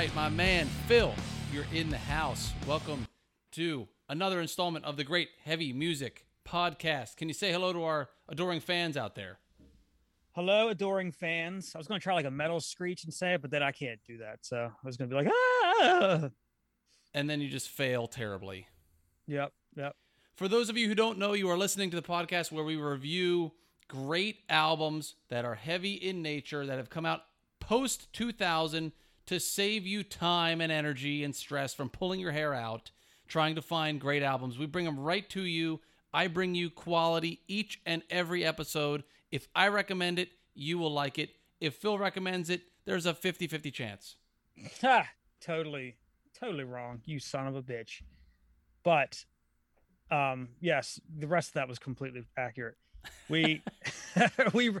right, my man Phil, you're in the house. Welcome to another installment of the Great Heavy Music Podcast. Can you say hello to our adoring fans out there? Hello, adoring fans. I was going to try like a metal screech and say it, but then I can't do that. So I was going to be like, ah. And then you just fail terribly. Yep, yep. For those of you who don't know, you are listening to the podcast where we review great albums that are heavy in nature that have come out post 2000 to save you time and energy and stress from pulling your hair out trying to find great albums. We bring them right to you. I bring you quality each and every episode. If I recommend it, you will like it. If Phil recommends it, there's a 50 50 chance. Ha! Totally, totally wrong. You son of a bitch. But um yes, the rest of that was completely accurate. We we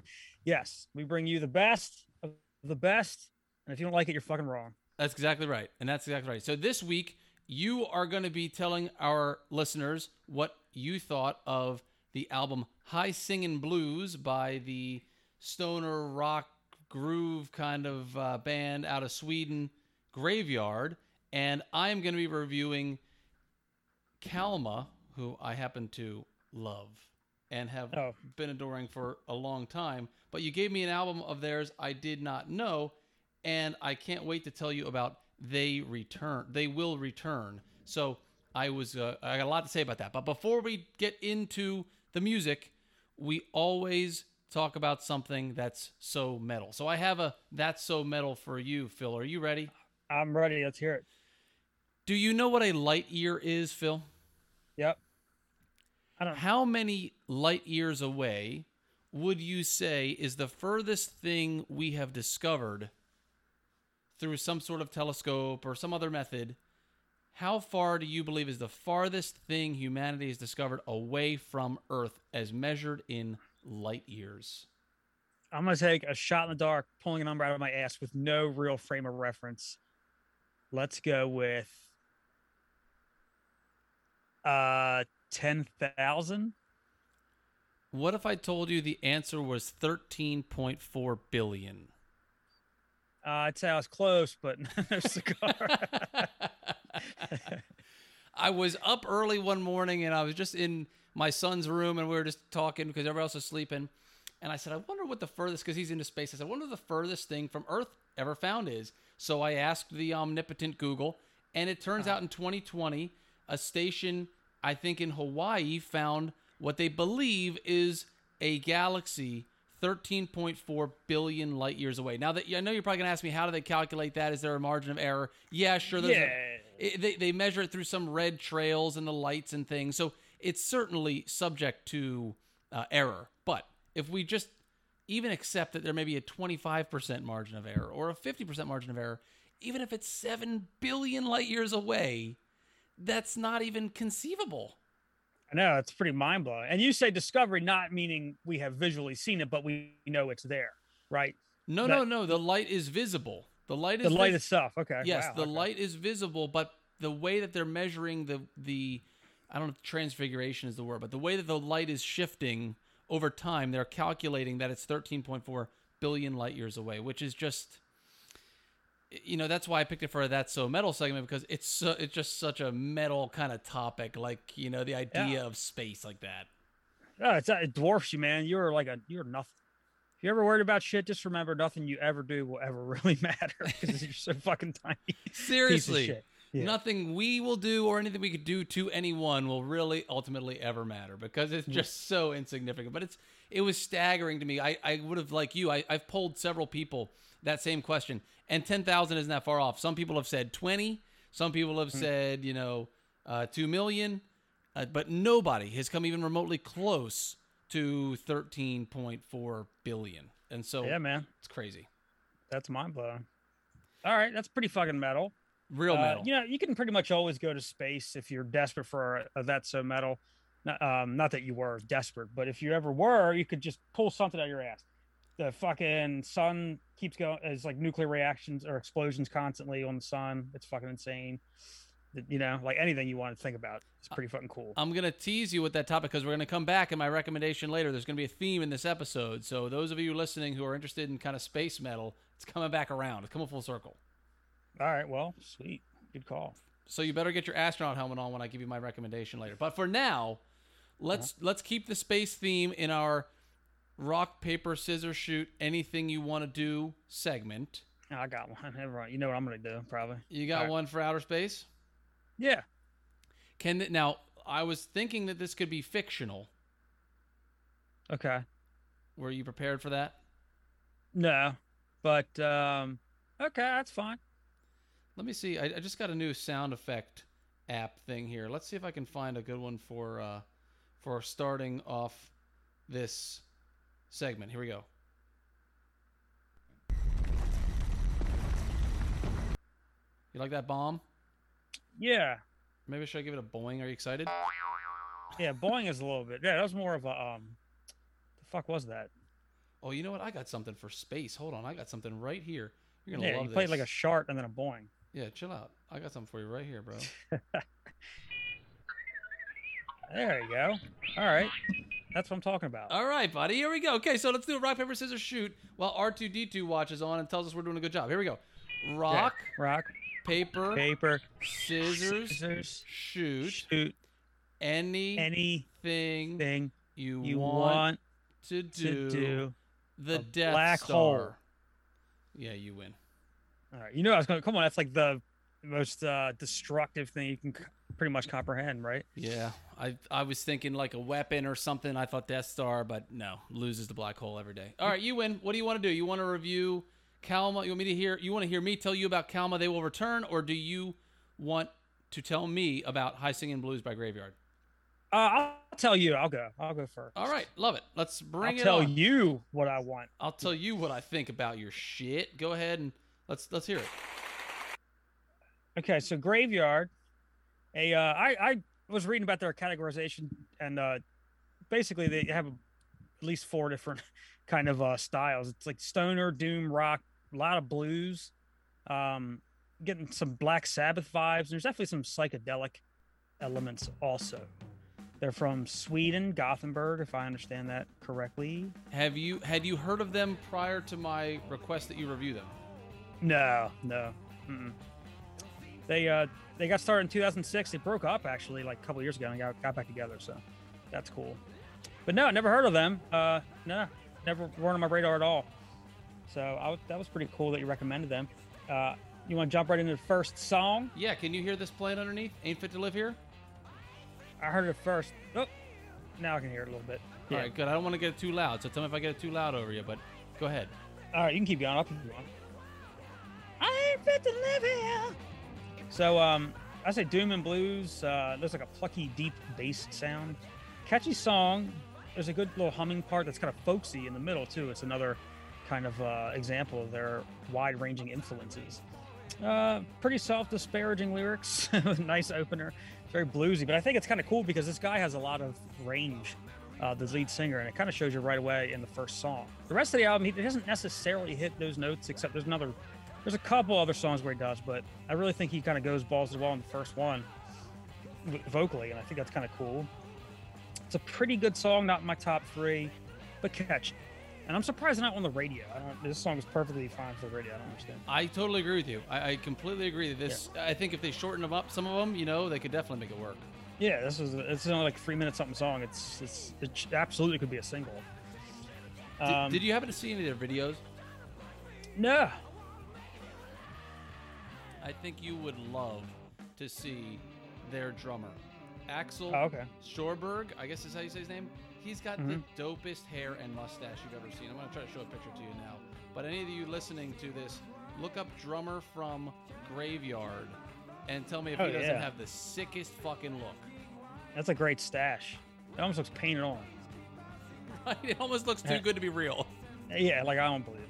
yes, we bring you the best of the best. And if you don't like it, you're fucking wrong. That's exactly right. And that's exactly right. So this week, you are going to be telling our listeners what you thought of the album Hisingen Blues by the stoner rock groove kind of uh, band out of Sweden, Graveyard. And I'm going to be reviewing Kalmah, who I happen to love and have Oh. been adoring for a long time. But you gave me an album of theirs I did not know, and I can't wait to tell you about They Return. They Will Return. So I was uh, I got a lot to say about that. But before we get into the music, we always talk about something that's so metal. So I have a that's so metal for you, Phil. Are you ready? I'm ready. Let's hear it. Do you know what a light year is, Phil? Yep. I don't How many light years away would you say is the furthest thing we have discovered through some sort of telescope or some other method? How far do you believe is the farthest thing humanity has discovered away from Earth as measured in light years? I'm gonna take a shot in the dark, pulling a number out of my ass with no real frame of reference. Let's go with uh ten thousand. What if I told you the answer was 13.4 billion? Uh, I'd say I was close, but no cigar. I was up early one morning and I was just in my son's room and we were just talking because everybody else was sleeping. And I said, I wonder what the furthest, because he's into space. I said, I wonder what the furthest thing from Earth ever found is. So I asked the omnipotent Google, and it turns out in 2020, a station, I think in Hawaii, found what they believe is a galaxy 13.4 billion light years away. Now that I know you're probably gonna ask me, how do they calculate that? Is there a margin of error? Yeah, sure. There's a- yeah. it, they, they measure it through some red trails and the lights and things. So it's certainly subject to uh, error. But if we just even accept that there may be a 25% margin of error or a 50% margin of error, even if it's 7 billion light years away, that's not even conceivable. I know it's pretty mind blowing. And you say discovery, not meaning we have visually seen it, but we know it's there, right? No, That- no, no. The light is visible. The light is The light vis- itself. Okay. Yes, wow, the okay. light is visible, but the way that they're measuring the the I don't know if transfiguration is the word, but the way that the light is shifting over time, they're calculating that it's 13.4 billion light years away, which is just you know, that's why I picked it for that so metal segment because it's so, it's just such a metal kind of topic like, you know, the idea Yeah. of space like that. Oh, it's, uh, it dwarfs you, man. You're like a you're nothing. If you're ever worried about shit, just remember nothing you ever do will ever really matter because you're so fucking tiny. Seriously. Yeah. Nothing we will do or anything we could do to anyone will really ultimately ever matter because it's mm. just so insignificant. But it's it was staggering to me. I, I would have like you. I, I've polled several people that same question, and ten thousand isn't that far off. Some people have said twenty. Some people have said you know uh, two million, uh, but nobody has come even remotely close to thirteen point four billion. And so Yeah, man. it's crazy, That's mind blowing. All right, that's pretty fucking metal. real Uh, metal. you know, you can pretty much always go to space if you're desperate for a, a that's so metal. Not, um, not that you were desperate, but if you ever were, you could just pull something out of your ass. The fucking sun keeps going. It's like nuclear reactions or explosions constantly on the sun. It's fucking insane. You know, like anything you want to think about, it's pretty fucking cool. I'm going to tease you with that topic because we're going to come back in my recommendation later. There's going to be a theme in this episode. So, those of you listening who are interested in kind of space metal, it's coming back around. It's coming full circle. All right. Well, sweet. Good call. So you better get your astronaut helmet on when I give you my recommendation later. But for now, let's uh-huh. let's keep the space theme in our rock paper scissors shoot anything you want to do segment. Oh, I got one. Never mind. You know what I'm gonna do, probably. You got right. one for outer space? Yeah. Can now I was thinking that this could be fictional. Okay. Were you prepared for that? No, but um, okay, that's fine. Let me see. I, I just got a new sound effect app thing here. Let's see if I can find a good one for uh, for starting off this segment. Here we go. You like that bomb? Yeah. Maybe should I give it a boing? Are you excited? Yeah. Boeing is a little bit. Yeah, that was more of a um. The fuck was that? Oh, you know what? I got something for space. Hold on, I got something right here. You're gonna Yeah, love you this. played like a shark and then a Boeing. Yeah, chill out. I got something for you right here, bro. There you go. All right. That's what I'm talking about. All right, buddy. Here we go. Okay, so let's do a rock paper scissors shoot while R2D2 watches on and tells us we're doing a good job. Here we go. Rock, Rock, paper, paper, scissors, scissors, shoot shoot anything anything you, you want, want to do, to do. the Death black Star. hole. Yeah, you win. All right. You know I was going to come on. That's like the most uh, destructive thing you can pretty much comprehend, right? Yeah, I I was thinking like a weapon or something. I thought Death Star, but no, loses the black hole every day. All right, you win. What do you want to do? You want to review Kalmah? You want me to hear? You want to hear me tell you about Kalmah? They will return, or do you want to tell me about Hisingen Blues by Graveyard? Uh, I'll tell you. I'll go. I'll go first. All right, love it. Let's bring it I'll it tell on. you what I want. I'll tell you what I think about your shit. Go ahead and let's let's hear it. Okay, so graveyard. A uh, I I was reading about their categorization, and uh, basically they have at least four different kind of uh, styles. It's like stoner, doom, rock, a lot of blues, um, getting some Black Sabbath vibes. There's definitely some psychedelic elements also. They're from Sweden, Gothenburg, if I understand that correctly. Have you had you heard of them prior to my request that you review them? No, no. Mm-mm. They uh they got started in 2006. They broke up actually like a couple years ago and got, got back together. So that's cool. But no, never heard of them. Uh, no, never weren't on my radar at all. So I, w- that was pretty cool that you recommended them. Uh, you want to jump right into the first song? Yeah, can you hear this playing underneath? Ain't fit to live here. I heard it first. Oh, now I can hear it a little bit. All right, good. I don't want to get it too loud, so tell me if I get it too loud over you. But go ahead. All right, you can keep going. I'll keep going. I ain't fit to live here. So, um, I say Doom and Blues. Uh, there's like a plucky, deep bass sound. Catchy song. There's a good little humming part that's kind of folksy in the middle too. It's another kind of uh, example of their wide-ranging influences. Uh, pretty self-disparaging lyrics. nice opener. Very bluesy, but I think it's kind of cool because this guy has a lot of range uh, the lead singer, and it kind of shows you right away in the first song. The rest of the album, he doesn't necessarily hit those notes, except there's another, there's a couple other songs where he does, but I really think he kind of goes balls to the wall in the first one vocally, and I think that's kind of cool. It's a pretty good song, not in my top three, but catchy. And I'm surprised it's not on the radio. I don't, this song is perfectly fine for the radio. I don't understand. I totally agree with you. I, I completely agree. that This, I think, if they shorten them up, some of them, you know, they could definitely make it work. Yeah, this is it's only like three minutes something song. It's it's it absolutely could be a single. Did, Um, did you happen to see any of their videos? No, I think you would love to see their drummer, Axel Oh, okay. I guess is how you say his name. He's got Mhm. the dopest hair and mustache you've ever seen. I'm gonna try to show a picture to you now. But any of you listening to this, look up drummer from Graveyard and tell me if Oh, he doesn't yeah. have the sickest fucking look. That's a great stash. It almost looks painted on. Right? It almost looks too good to be real. Yeah, like I don't believe it.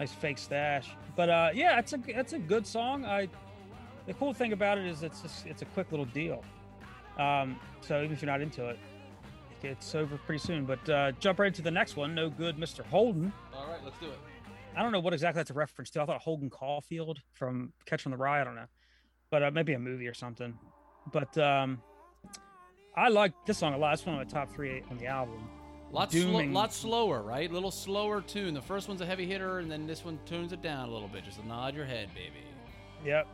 Nice fake stash. But uh, yeah, it's a it's a good song. I the cool thing about it is it's just, it's a quick little deal. Um, so even if you're not into it, it's over pretty soon. But uh, jump right into the next one. No good, Mr. Holden. All right, let's do it. I don't know what exactly that's a reference to. I thought Holden Caulfield from Catch on the Rye. I don't know, but uh, maybe a movie or something. But um, I like this song a lot. It's one of my top three on the album. Lot, slo- Dooming. lot slower, right? A little slower tune. The first one's a heavy hitter, and then this one tunes it down a little bit. Just nod your head, baby. Yep.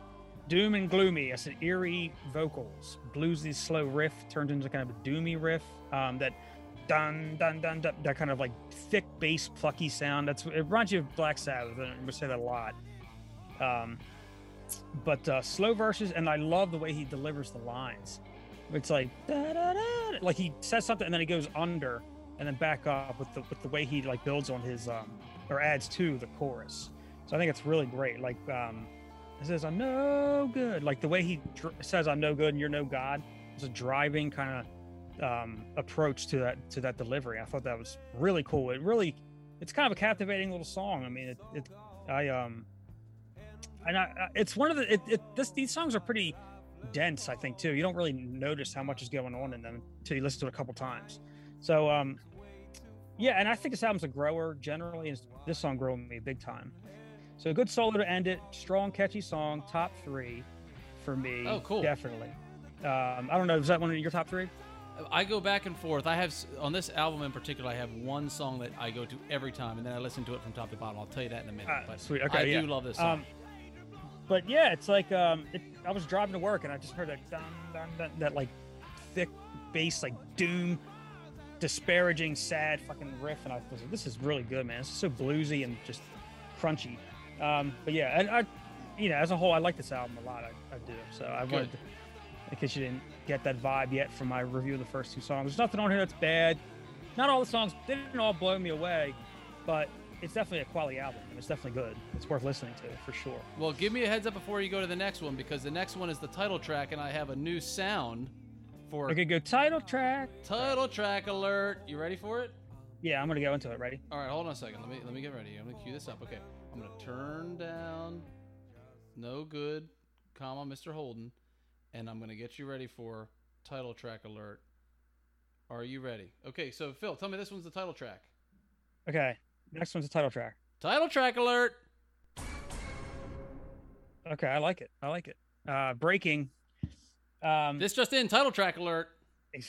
Doom and gloomy. I said eerie vocals. Bluesy slow riff turns into kind of a doomy riff. Um, that dun dun dun dun. That kind of like thick bass plucky sound. That's it reminds you of Black Sabbath. I'm gonna say that a lot. Um, but uh, slow verses, and I love the way he delivers the lines. It's like da, da, da, like he says something and then he goes under and then back up with the with the way he like builds on his um or adds to the chorus. So I think it's really great. Like um, says, "I'm no good." Like the way he dr- says, "I'm no good," and you're no god. It's a driving kind of um, approach to that to that delivery. I thought that was really cool. It really, it's kind of a captivating little song. I mean, it, it I um, and I, it's one of the it, it this these songs are pretty dense. I think too. You don't really notice how much is going on in them until you listen to it a couple times. So um, yeah, and I think this album's a grower generally. And this song growing me big time. So a good solo to end it. Strong, catchy song. Top three for me. Oh, cool. Definitely. Um, I don't know. Is that one of your top three? I go back and forth. I have on this album in particular. I have one song that I go to every time, and then I listen to it from top to bottom. I'll tell you that in a minute. Ah, but sweet. Okay, I yeah. do love this song. Um, but yeah, it's like um, it, I was driving to work and I just heard that dun, dun, dun, that like thick bass, like doom, disparaging, sad fucking riff, and I was like, this is really good, man. It's so bluesy and just crunchy. Um, but yeah, and I, you know, as a whole, I like this album a lot. I, I do. So I Good. wanted, to, in case you didn't get that vibe yet from my review of the first two songs, there's nothing on here that's bad. Not all the songs they didn't all blow me away, but it's definitely a quality album and it's definitely good. It's worth listening to for sure. well, give me a heads up before you go to the next one because the next one is the title track, and I have a new sound for Okay, go title track. title track alert. You ready for it? Yeah, I'm gonna go into it. Ready? All right, hold on a second. Let me let me get ready. I'm gonna cue this up. Okay, I'm gonna turn down no good, comma Mr. Holden, and I'm gonna get you ready for title track alert. Are you ready? Okay, so Phil, tell me this one's the title track. Okay. Next one's the title track. Title track alert. Okay, I like it. I like it. Uh, breaking. Um, This just in. Title track alert.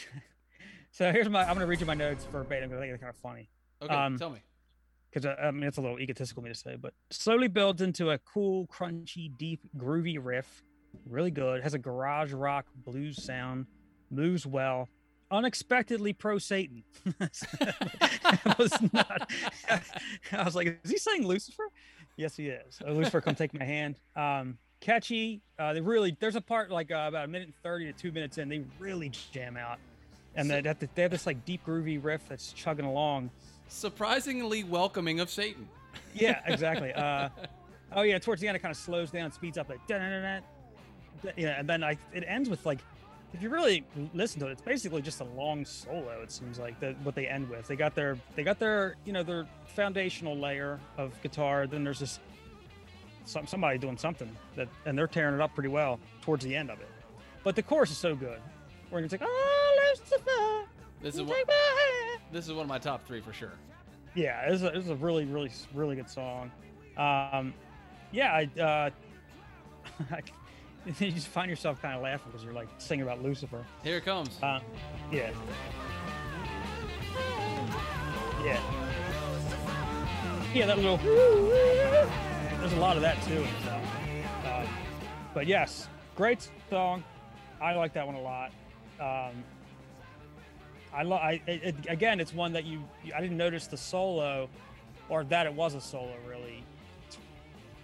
so here's my. I'm gonna read you my notes verbatim because I think it's kind of funny. Okay, Um, tell me. because I, I mean it's a little egotistical me to say, but slowly builds into a cool, crunchy, deep, groovy riff. Really good. Has a garage rock blues sound. Moves well. Unexpectedly pro Satan. I was not. I was like, is he saying Lucifer? Yes, he is. Uh, Lucifer, come take my hand. Um, catchy. Uh, they really. There's a part like uh, about a minute and thirty to two minutes in. They really jam out, and So- they, have they have this like deep groovy riff that's chugging along. Surprisingly welcoming of Satan. Yeah, exactly. Uh, oh yeah, towards the end it kind of slows down, speeds up like da yeah, and then I it ends with like if you really listen to it, it's basically just a long solo. It seems like that what they end with. They got their they got their you know their foundational layer of guitar. Then there's this some somebody doing something that and they're tearing it up pretty well towards the end of it. But the chorus is so good. Where it's like oh Lucifer, This is you what, take my hand." this is one of my top three for sure. yeah it's a, it's a really really really good song um yeah i uh you just find yourself kind of laughing because you're like singing about lucifer Here it comes. um yeah yeah yeah that little there's a lot of that too um, but yes great song i like that one a lot um I love. I it, again, it's one that you, you. I didn't notice the solo, or that it was a solo really,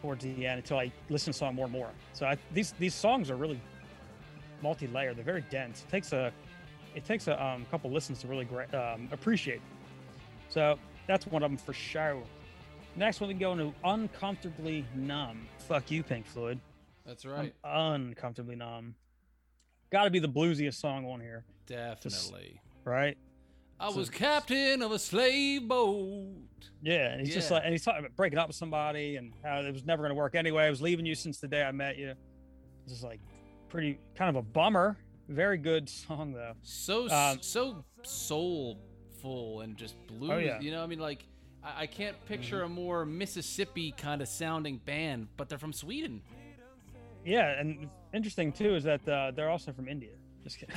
towards the end until I listened to the song more and more. So I, these these songs are really multi-layered. They're very dense. It takes a it takes a um, couple listens to really gra- um, appreciate. So that's one of them for sure. Next one we can go into uncomfortably numb. Fuck you, Pink Floyd. That's I'm right. uncomfortably numb. Got to be the bluesiest song on here, Definitely. right? I So- was captain of a slave boat. Yeah, and he's just like, and he's talking about breaking up with somebody and how it was never going to work anyway. I was leaving you since the day I met you. It's just like pretty kind of a bummer. Very good song though. So Um, so soulful and just blues. Oh, yeah. You know, I mean, like I, I can't picture a more Mississippi kind of sounding band, but they're from Sweden. Yeah, and interesting too is that uh, they're also from India. Just kidding.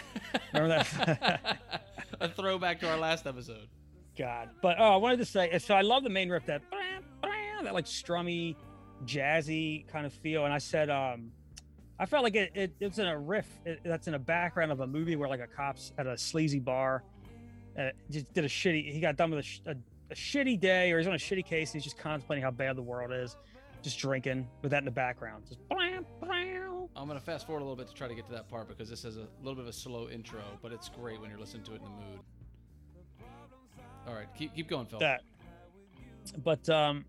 Remember that? a throwback to our last episode. God. But oh, I wanted to say so. I love the main riff that that like strummy, jazzy kind of feel. And I said, um, I felt like it, it it's in a riff it, that's in a background of a movie where like a cop's at a sleazy bar, uh, just did a shitty. He got done with a, sh- a, a shitty day, or he's on a shitty case. And he's just contemplating how bad the world is, just drinking with that in the background. Just blam, blam. I'm gonna fast forward a little bit to try to get to that part because this has a little bit of a slow intro, but it's great when you're listening to it in the mood. All right, keep keep going, Phil. that. But um,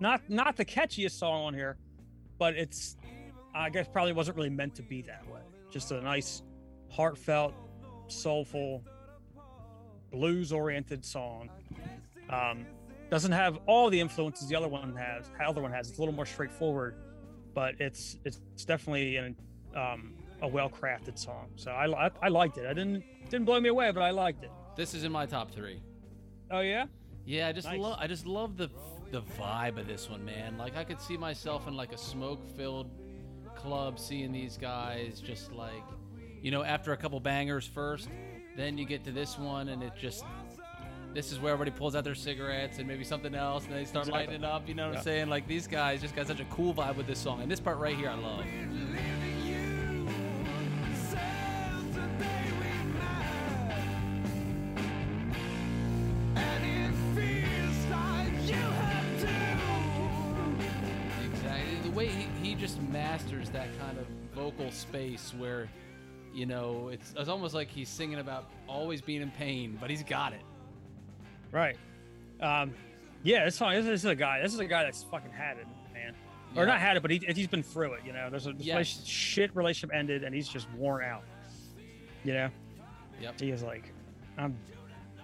not not the catchiest song on here, but it's I guess probably wasn't really meant to be that way. Just a nice, heartfelt, soulful, blues oriented song. Um, doesn't have all the influences the other one has. The other one has. It's a little more straightforward, but it's it's definitely an um, a well crafted song. So I, I I liked it. I didn't didn't blow me away, but I liked it. This is in my top three. Oh yeah. Yeah, I just Nice. love I just love the the vibe of this one, man. Like I could see myself in like a smoke-filled club seeing these guys just like you know, after a couple bangers first, then you get to this one and it just this is where everybody pulls out their cigarettes and maybe something else and they start Exactly. lighting it up, you know what Yeah. I'm saying? Like these guys just got such a cool vibe with this song. And this part right here I love. Exactly. The way he, he just masters that kind of vocal space where, you know, it's, it's almost like he's singing about always being in pain, but he's got it. Right. Um, yeah, this song. This is a guy. This is a guy that's fucking had it, man. Or not had it, but he, he's been through it. You know, there's a this Yes. relation- shit relationship ended, and he's just worn out. You know, Yep. he is like, I'm.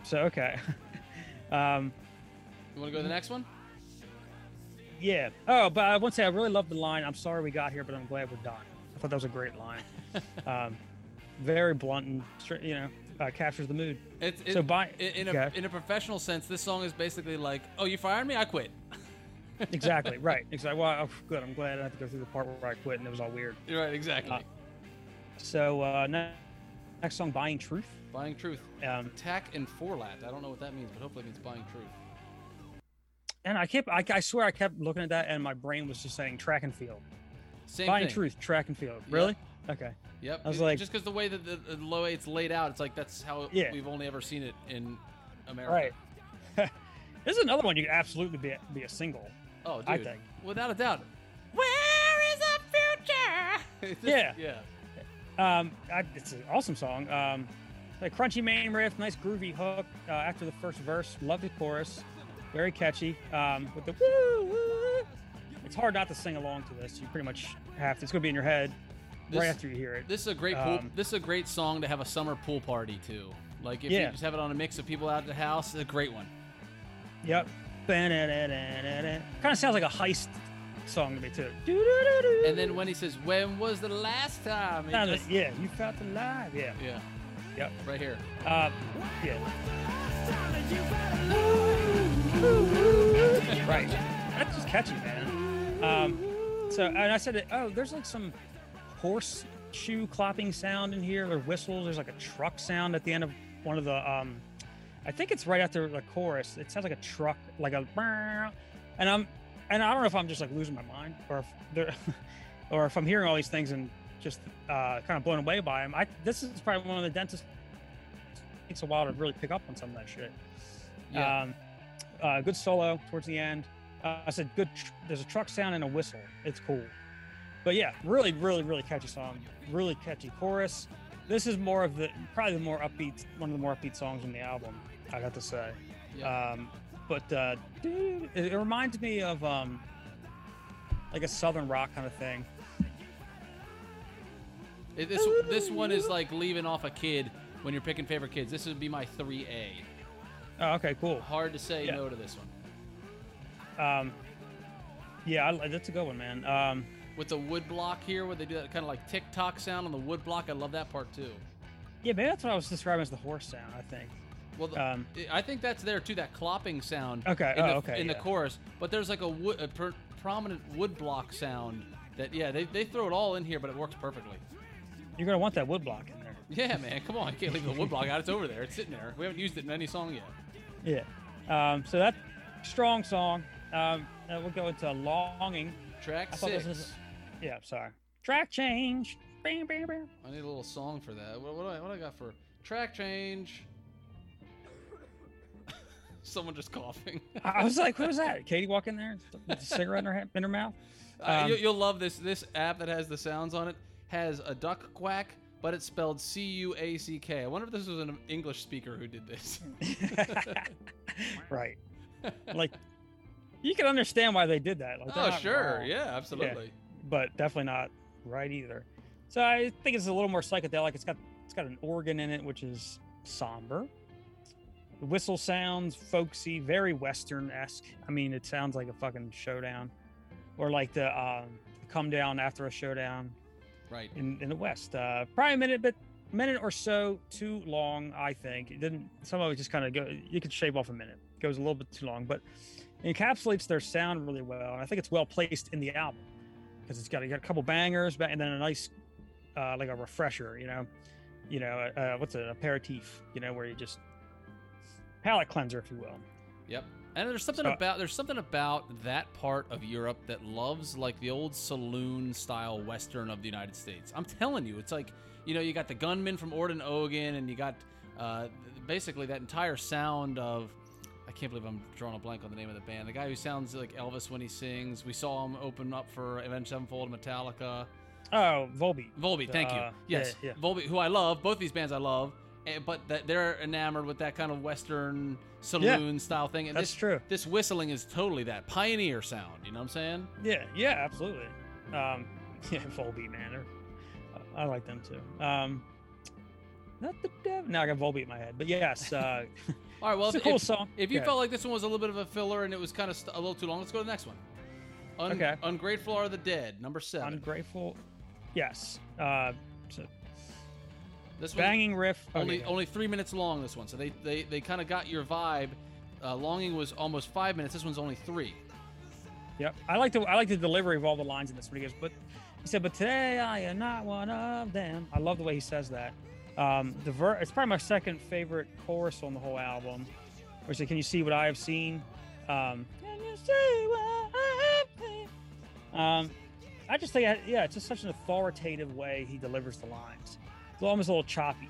So okay. um, You want to go to the next one? yeah. Oh, but I want to say I really love the line. I'm sorry we got here, but I'm glad we're done. I thought that was a great line. um, very blunt and straight. You know, uh, captures the mood. It's, it, So by- in, in a, okay. in a professional sense, this song is basically like, oh, you fired me? I quit. Exactly. right. Exactly. Well, oh, good. I'm glad I have to go through the part where I quit and it was all weird. You're right, exactly. Uh, So uh, ne- next song, "Buying Truth." buying truth. Um, Tack and forlat. I don't know what that means, but hopefully it means buying truth. and I kept, I, I swear, I kept looking at that, and my brain was just saying track and field. Same Buying thing. Truth, track and field. Really? Okay. Yep. I was like- just because the way that the, the low eight's laid out, it's like that's how Yeah. we've only ever seen it in America. Right. this is another one you could absolutely be a, be a single. Oh, dude. I think. Without a doubt. Where is the future? It's Yeah. Yeah. Um, I, it's an awesome song. Um, a crunchy main riff, nice groovy hook uh, after the first verse. Love the chorus, very catchy. Um, with the woo, woo. It's hard not to sing along to this. You pretty much have to. It's gonna be in your head This- right after you hear it. This is a great pool. Um, This is a great song to have a summer pool party too. Like if Yeah. you just have it on a mix of people out at the house, it's a great one. Yep. Kind of sounds like a heist song to me too. And then when he says, "When was the last time?" just- yeah, you felt alive. Yeah. yeah, Yep. right here. Uh, yeah. Right. That's just catchy, man. Um, so, and I said, oh, there's like some horseshoe clopping sound in here, or whistles. There's like a truck sound at the end of one of the. Um, I think it's right after the chorus. It sounds like a truck, like a. And I'm, and I don't know if I'm just like losing my mind, or if there, or if I'm hearing all these things and just uh, kind of blown away by them. I this is probably one of the dentist takes a while to really pick up on some of that shit. Yeah. Um, uh, good solo towards the end. Uh, I said good. Tr- there's a truck sound and a whistle. It's cool. But yeah, really, really, really catchy song. Really catchy chorus. This is more of the probably the more upbeat, one of the more upbeat songs on the album. I'd have to say. yeah. Um, but uh, dude, it, it reminds me of um, like a southern rock kind of thing. It- this this one is like leaving off a kid when you're picking favorite kids. This would be my three A. Oh, okay, cool. Hard to say Yeah. no to this one. Um, yeah, I, that's a good one, man. Um, With the wood block here, where they do that kind of like tick tock sound on the wood block, I love that part too. yeah, maybe that's what I was describing as the horse sound. I think. Well, the, Um, I think that's there too. That clopping sound. Okay, In oh, the, okay, In the chorus, but there's like a, wood, a per, prominent wood block sound that yeah they, they throw it all in here, but it works perfectly. You're gonna want that wood block in there. Yeah, man, come on, you can't leave the wood block out. It's over there. It's sitting there. We haven't used it in any song yet. Yeah. Um, so that strong song. Um, we'll go into longing. Track I this six. was- Yeah, sorry. Track change. Bam, bam, bam. I need a little song for that. What, what, do I, what do I got for track change? Someone just coughing. I was like, who was that? Katie walk in there with a cigarette in her, in her mouth? Uh, Um, you, you'll love this. This app that has the sounds on it has a duck quack, but it's spelled C U A C K. I wonder if this was an English speaker who did this. right. Like, you can understand why they did that. Like, oh, sure. wrong, Yeah, absolutely. But definitely not right either. So I think it's a little more psychedelic. It's got it's got an organ in it, which is somber. The whistle sounds folksy, very western esque. I mean, it sounds like a fucking showdown, or like the um, come down after a showdown Right. in, in the West. Uh, probably a minute, but minute or so too long. I think it didn't. Some of it just kind of go. You could shave off a minute. It goes a little bit too long, but encapsulates their sound really well. And I think it's well placed in the album because it's got, you got a couple bangers, and then a nice, uh, like a refresher. You know, you know, uh, what's it, aperitif? You know, where you just palate cleanser, if you will. Yep. And there's something So- about there's something about that part of Europe that loves like the old saloon style western of the United States. I'm telling you, it's like you know you got the gunman from Orden Ogan, and you got uh, basically that entire sound of. I can't believe I'm drawing a blank on the name of the band. The guy who sounds like Elvis when he sings. We saw him open up for Avenged Sevenfold, Metallica. Oh, Volbeat. Volbeat, thank you. Uh, Yes, yeah, yeah. Volbeat, who I love. Both these bands I love, but they're enamored with that kind of Western saloon style thing. And That's this, true. this whistling is totally that pioneer sound. You know what I'm saying? Yeah, yeah, absolutely. Um, yeah, Volbeat, man. I like them too. Um, not the devil. Now I got Volbeat in my head, but yes, uh, All right. Well, it's a if, cool if, song. if you Yeah. felt like this one was a little bit of a filler and it was kind of st- a little too long, let's go to the next one. Un- Okay. Ungrateful are the dead, number seven. ungrateful, yes. Uh, so this one banging riff. only okay. only three minutes long. This one, so they they, they kind of got your vibe. Uh, Longing was almost five minutes. This one's only three. Yep. I like the I like the delivery of all the lines in this one. He goes, but he said, but today I am not one of them. I love the way he says that. Um, the ver- it's probably my second favorite chorus on the whole album. He said, "Can you see what I have seen?" Um, Can you see what I have seen? Um, I just think, yeah, it's just such an authoritative way he delivers the lines. It's almost a little choppy.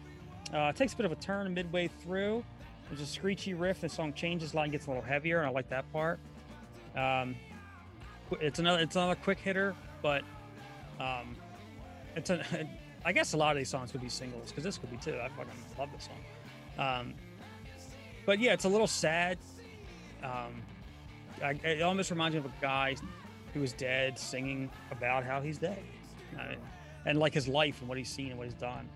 Uh, it takes a bit of a turn midway through. There's a screechy riff. The song changes, line gets a little heavier, and I like that part. Um, it's another it's another quick hitter, but um, it's a. I guess a lot of these songs could be singles because this could be too. I fucking love this song. Um, but yeah, it's a little sad. Um, I, it almost reminds me of a guy who was dead singing about how he's dead, uh, and like his life and what he's seen and what he's done.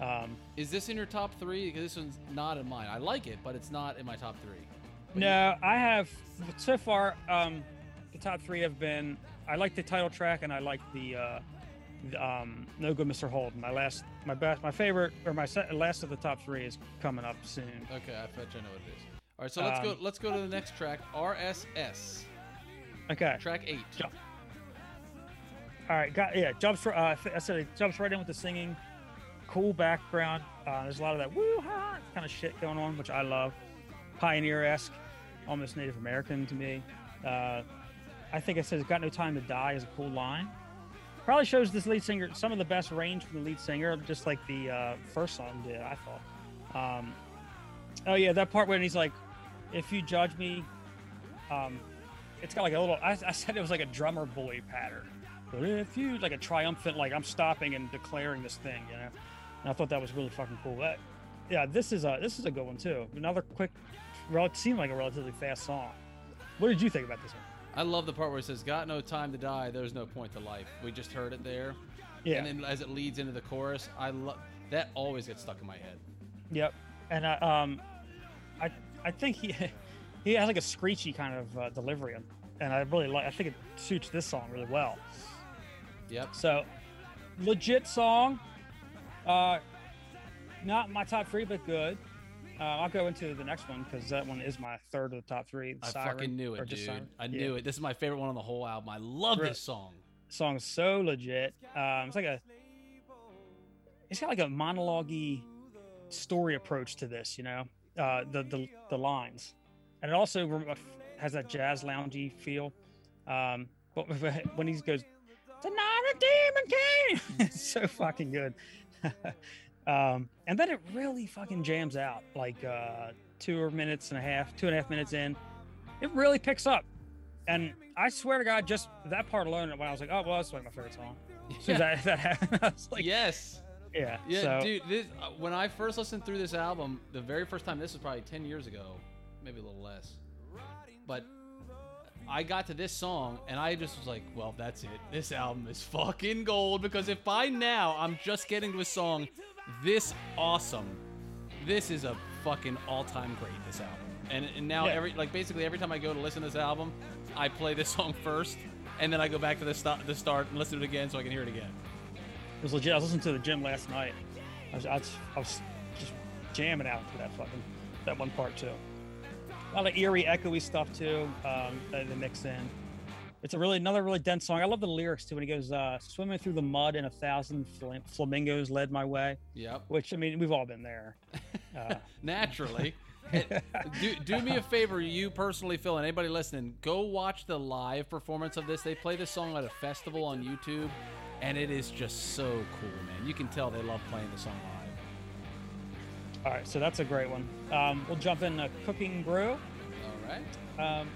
Um, Is this in your top three? Because this one's not in mine. I like it, but it's not in my top three. But No, I have so far. Um, the top three have been. I like the title track, and I like the, uh, the um, No Good Mr. Holden. My last, my best, my favorite, or my se- last of the top three is coming up soon. Okay, I bet you know what it is. All right, so let's go. Um, Let's go to the next track. RSS, Okay, track eight. Jump. all right, got yeah. Jumps. r- Uh, I said it jumps right in with the singing. Cool background. Uh, there's a lot of that woo ha kind of shit going on, which I love. Pioneer esque, almost Native American to me. Uh, I think it says "Got no time to die" is a cool line. Probably shows this lead singer some of the best range from the lead singer, just like the uh, first song did. I thought. Um, oh yeah, that part when he's like, "If you judge me," um, it's got like a little. I, I said it was like a drummer boy pattern. But if you like a triumphant, like I'm stopping and declaring this thing, you know. And I thought that was really fucking cool. That, yeah, this is a this is a good one too. Another quick, it seemed like a relatively fast song. What did you think about this one? I love the part where it says, "Got no time to die. There's no point to life." We just heard it there, Yeah. and then as it leads into the chorus, I love that. Always gets stuck in my head. Yep. And I, um, I I think he he has like a screechy kind of uh, delivery, and- and I really like. I think it suits this song really well. Yep. So, legit song. Uh, not my top three, but good. Uh, I'll go into the next one because that one is my third of the top three. I Siren, fucking knew it, dude. Siren. I Yeah. knew it. This is my favorite one on the whole album. I love this song. Song's so legit. Um, it's like a. It's got like a monologue story approach to this, you know, uh, the the the lines, and it also has that jazz loungy feel. Um, but when he goes, "Tonight a demon came," it's so fucking good. um, and then it really fucking jams out like uh, two minutes and a half, two and a half minutes in. It really picks up, and I swear to God, just that part alone, when I was like, "Oh, well, that's like my favorite song." So Yeah. that, that happened, I was like, yes. yeah, Yeah, so, dude. This, uh, when I first listened through this album, the very first time, this was probably ten years ago, maybe a little less. But I got to this song and I just was like, "Well, that's it. This album is fucking gold." Because if by now I'm just getting to a song this awesome, this is a fucking all-time great. This album, and and now Yeah. every like basically every time I go to listen to this album, I play this song first, and then I go back to the st- the start and listen to it again so I can hear it again. It was legit. I was listening to the gym last night. I was, I was, I was just jamming out to that fucking that one part too. Lot of eerie, echoey stuff too. Um, that they mix in. It's a really another really dense song. I love the lyrics too when he goes uh, swimming through the mud and a thousand fl- flamingos led my way. Yep. Which I mean, we've all been there. Uh, naturally. Do, do me a favor, you personally, Phil, and anybody listening, go watch the live performance of this. They play this song at a festival on YouTube, and it is just so cool, man. You can tell they love playing the song live. All right, so that's a great one. Um, we'll jump in a cooking brew. All right. Um,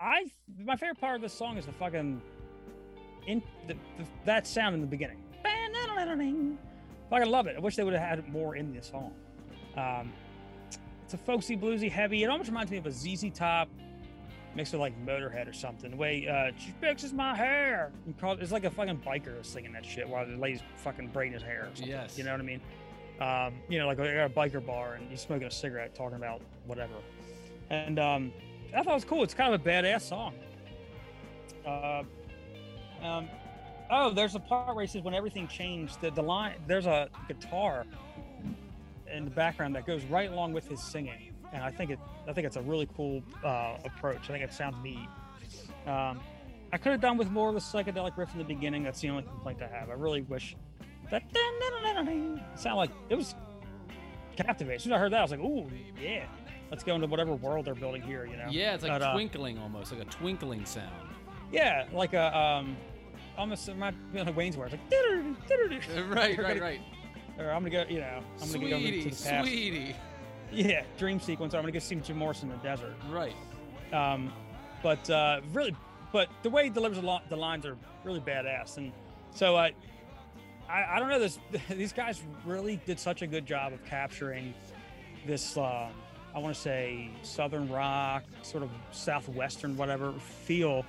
I my favorite part of this song is the fucking in the, the, that sound in the beginning. Fucking love it. I wish they would have had more in this song. Um, it's a folksy, bluesy, heavy. It almost reminds me of a ZZ Top mixed with like Motorhead or something. The way uh, she fixes my hair. And It's like a fucking biker singing that shit while the lady's fucking braiding his hair. Or something, Yes. You know what I mean? Um, you know, like at a biker bar and you're smoking a cigarette, talking about whatever. And um, I thought it was cool. It's kind of a badass song. Uh, um, oh, there's a part where he says when everything changed, the, the line there's a guitar in the background that goes right along with his singing, and I think it I think it's a really cool uh, approach. I think it sounds neat. Um, I could have done with more of the psychedelic riff in the beginning. That's the only complaint I have. I really wish sound like it was captivating. As soon as I heard that, I was like, "Ooh, yeah, let's go into whatever world they're building here." You know? Yeah, it's like But, uh, twinkling almost, like a twinkling sound. Yeah, like a um, almost it might be like Wayne's World, like "Doo-doo-doo, doo-doo-doo." Right, right, gonna- right. or I'm gonna go, you know, I'm gonna go Sweetie, into the past. sweetie. Yeah, dream sequence. I'm gonna go see Jim Morrison in the desert. Right. Um, but uh, really, but the way he delivers the, li- the lines are really badass, and so uh, I, I don't know. This these guys really did such a good job of capturing this. Um, I want to say southern rock, sort of southwestern, whatever feel.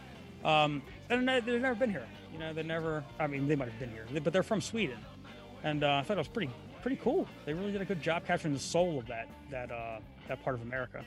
Um, and they- they've never been here. You know, they never. I mean, they might have been here, but they're from Sweden, and uh, I thought it was pretty pretty cool. They really did a good job capturing the soul of that that uh, that part of America.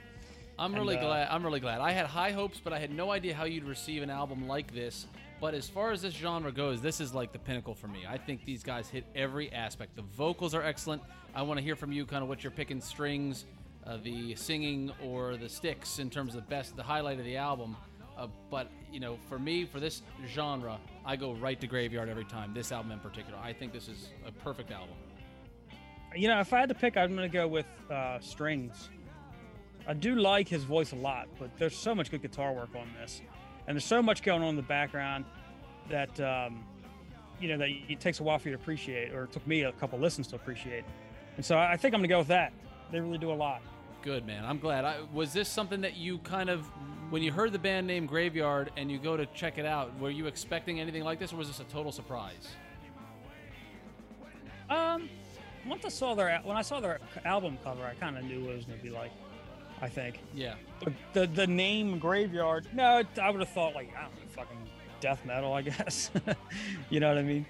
I'm And, really uh, glad. I'm really glad. I had high hopes, but I had no idea how you'd receive an album like this. But as far as this genre goes, this is like the pinnacle for me. I think these guys hit every aspect. The vocals are excellent. I want to hear from you, kind of what you're picking strings, uh, the singing, or the sticks in terms of best, the highlight of the album. Uh, but you know, for me, for this genre, I go right to Graveyard every time. This album in particular, I think this is a perfect album. You know, if I had to pick, I'm going to go with uh, strings. I do like his voice a lot, but there's so much good guitar work on this, and there's so much going on in the background that um, you know that it takes a while for you to appreciate, or it took me a couple listens to appreciate. And so I think I'm going to go with that. They really do a lot. Good man. I'm glad. I, was this something that you kind of, when you heard the band name Graveyard and you go to check it out, were you expecting anything like this, or was this a total surprise? Um, once I saw their when I saw their album cover, I kind of knew what it was going to be like. I think Yeah. the the, the name Graveyard. No, I would have thought like I don't know, fucking death metal, I guess. you know what I mean?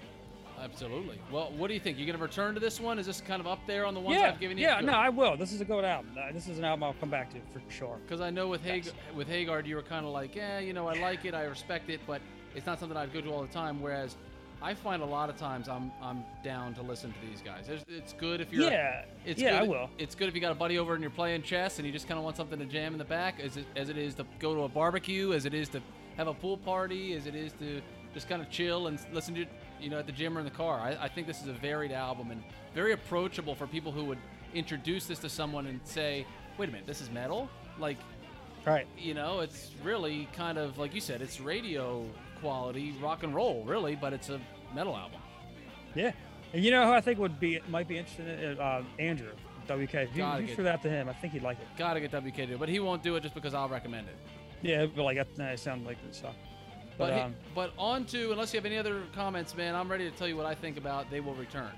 Absolutely. Well, what do you think? You gonna return to this one? Is this kind of up there on the ones yeah, I've given you? yeah. No, I will. This is a good album. Uh, This is an album I'll come back to for sure. Because I know with Hag- Yes. with Haggard, you were kind of like, yeah, you know, I like it, I respect it, but it's not something I'd go to all the time. Whereas I find a lot of times I'm I'm down to listen to these guys. There's, it's good if you're Yeah, It's yeah, good, I will. It's good if you got a buddy over and you're playing chess and you just kind of want something to jam in the back, as it, as it is to go to a barbecue, as it is to have a pool party, as it is to just kind of chill and listen to it, you know, at the gym or in the car. I, I think this is a varied album and very approachable for people who would introduce this to someone and say, "Wait a minute, this is metal." Like, Right. You know, it's really kind of like you said, it's radio quality rock and roll, really, but it's a metal album. Yeah. And you know who I think would be might be interested in it? Uh, Andrew WK. If you, you threw that to him, I think he'd like it. Gotta get WK to do it, but he won't do it just because I'll recommend it. Yeah, but like that, that sounded like this stuff. But But, he- um, but on to unless you have any other comments, man, I'm ready to tell you what I think about They Will Return.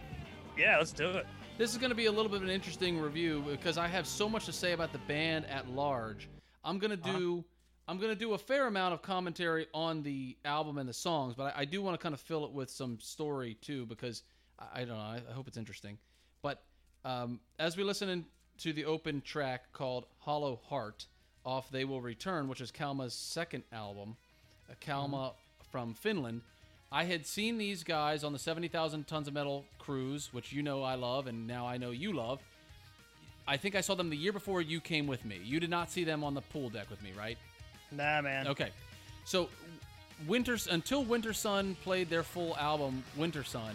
yeah, let's do it. This is going to be a little bit of an interesting review because I have so much to say about the band at large. I'm going to do I'm going to do a fair amount of commentary on the album and the songs, but I, I do want to kind of fill it with some story too because I, I don't know. I, I hope it's interesting. But um, as we listen in, to the open track called "Hollow Heart" off "They Will Return," which is Kalmah's second album, a Kalmah from Finland. I had seen these guys on the 70,000 Tons of Metal cruise, which you know I love, and now I know you love. I think I saw them the year before you came with me. You did not see them on the pool deck with me, right? Nah, man. Okay. So, Winter until Wintersun played their full album, Wintersun,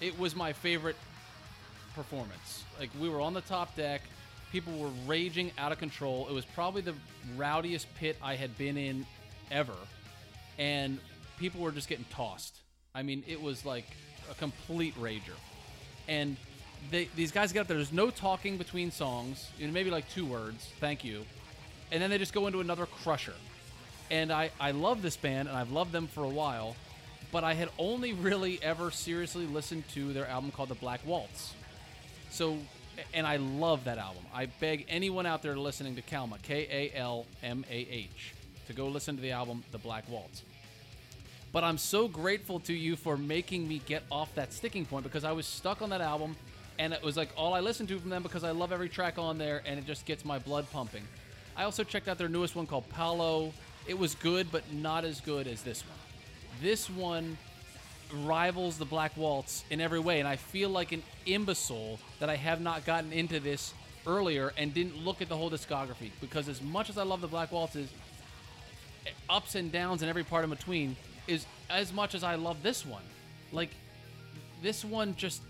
it was my favorite performance. Like we were on the top deck, people were raging out of control. It was probably the rowdiest pit I had been in ever, and people were just getting tossed. I mean, it was like a complete rager. And they, these guys get up there. There's no talking between songs. You know, maybe like two words. Thank you. And then they just go into another crusher. And I, I love this band, and I've loved them for a while, but I had only really ever seriously listened to their album called The Black Waltz. So, and I love that album. I beg anyone out there listening to Kalmah, K A L M A H, to go listen to the album The Black Waltz. But I'm so grateful to you for making me get off that sticking point because I was stuck on that album and it was like all I listened to from them because I love every track on there and it just gets my blood pumping. I also checked out their newest one called Palo. It was good, but not as good as this one. This one rivals the Black Waltz in every way, and I feel like an imbecile that I have not gotten into this earlier and didn't look at the whole discography because as much as I love the Black Waltzes, ups and downs and every part in between is as much as I love this one. Like this one just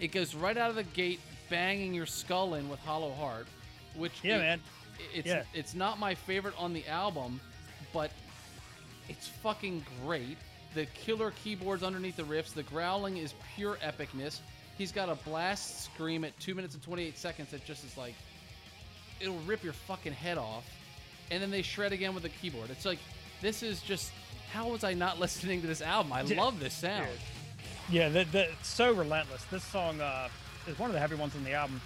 it goes right out of the gate banging your skull in with Hollow Heart, which Yeah, it- man. It's Yeah. it's not my favorite on the album, but it's fucking great. The killer keyboards underneath the riffs, the growling is pure epicness. He's got a blast scream at 2 minutes and 28 seconds that just is like it'll rip your fucking head off. And then they shred again with the keyboard. It's like this is just how was I not listening to this album? I Yeah. love this sound. Yeah, the, the, it's so relentless. This song uh, is one of the heavy ones on the album,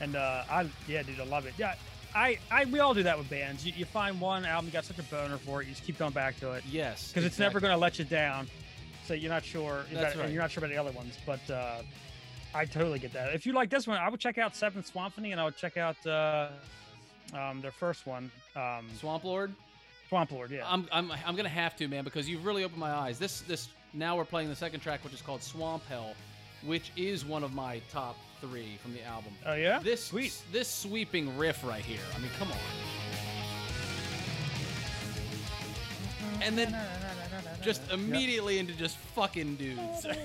and uh, I yeah, dude, I love it. Yeah, I, I we all do that with bands. You, you find one album, you got such a boner for it, you just keep going back to it Yes. because it's never going to let you down. So you're not sure. That's about, right. You're not sure about the other ones, but uh, I totally get that. If you like this one, I would check out Seventh Swamphony, and I would check out uh, um, their first one, um, Swamp Lord. Swamp Lord. Yeah. I'm, I'm, I'm gonna have to, man, because you've really opened my eyes. This this now we're playing the second track, which is called Swamp Hell, which is one of my top three from the album. oh yeah. This sweet. this sweeping riff right here. I mean, come on. And then just Yep. immediately into just fucking dudes.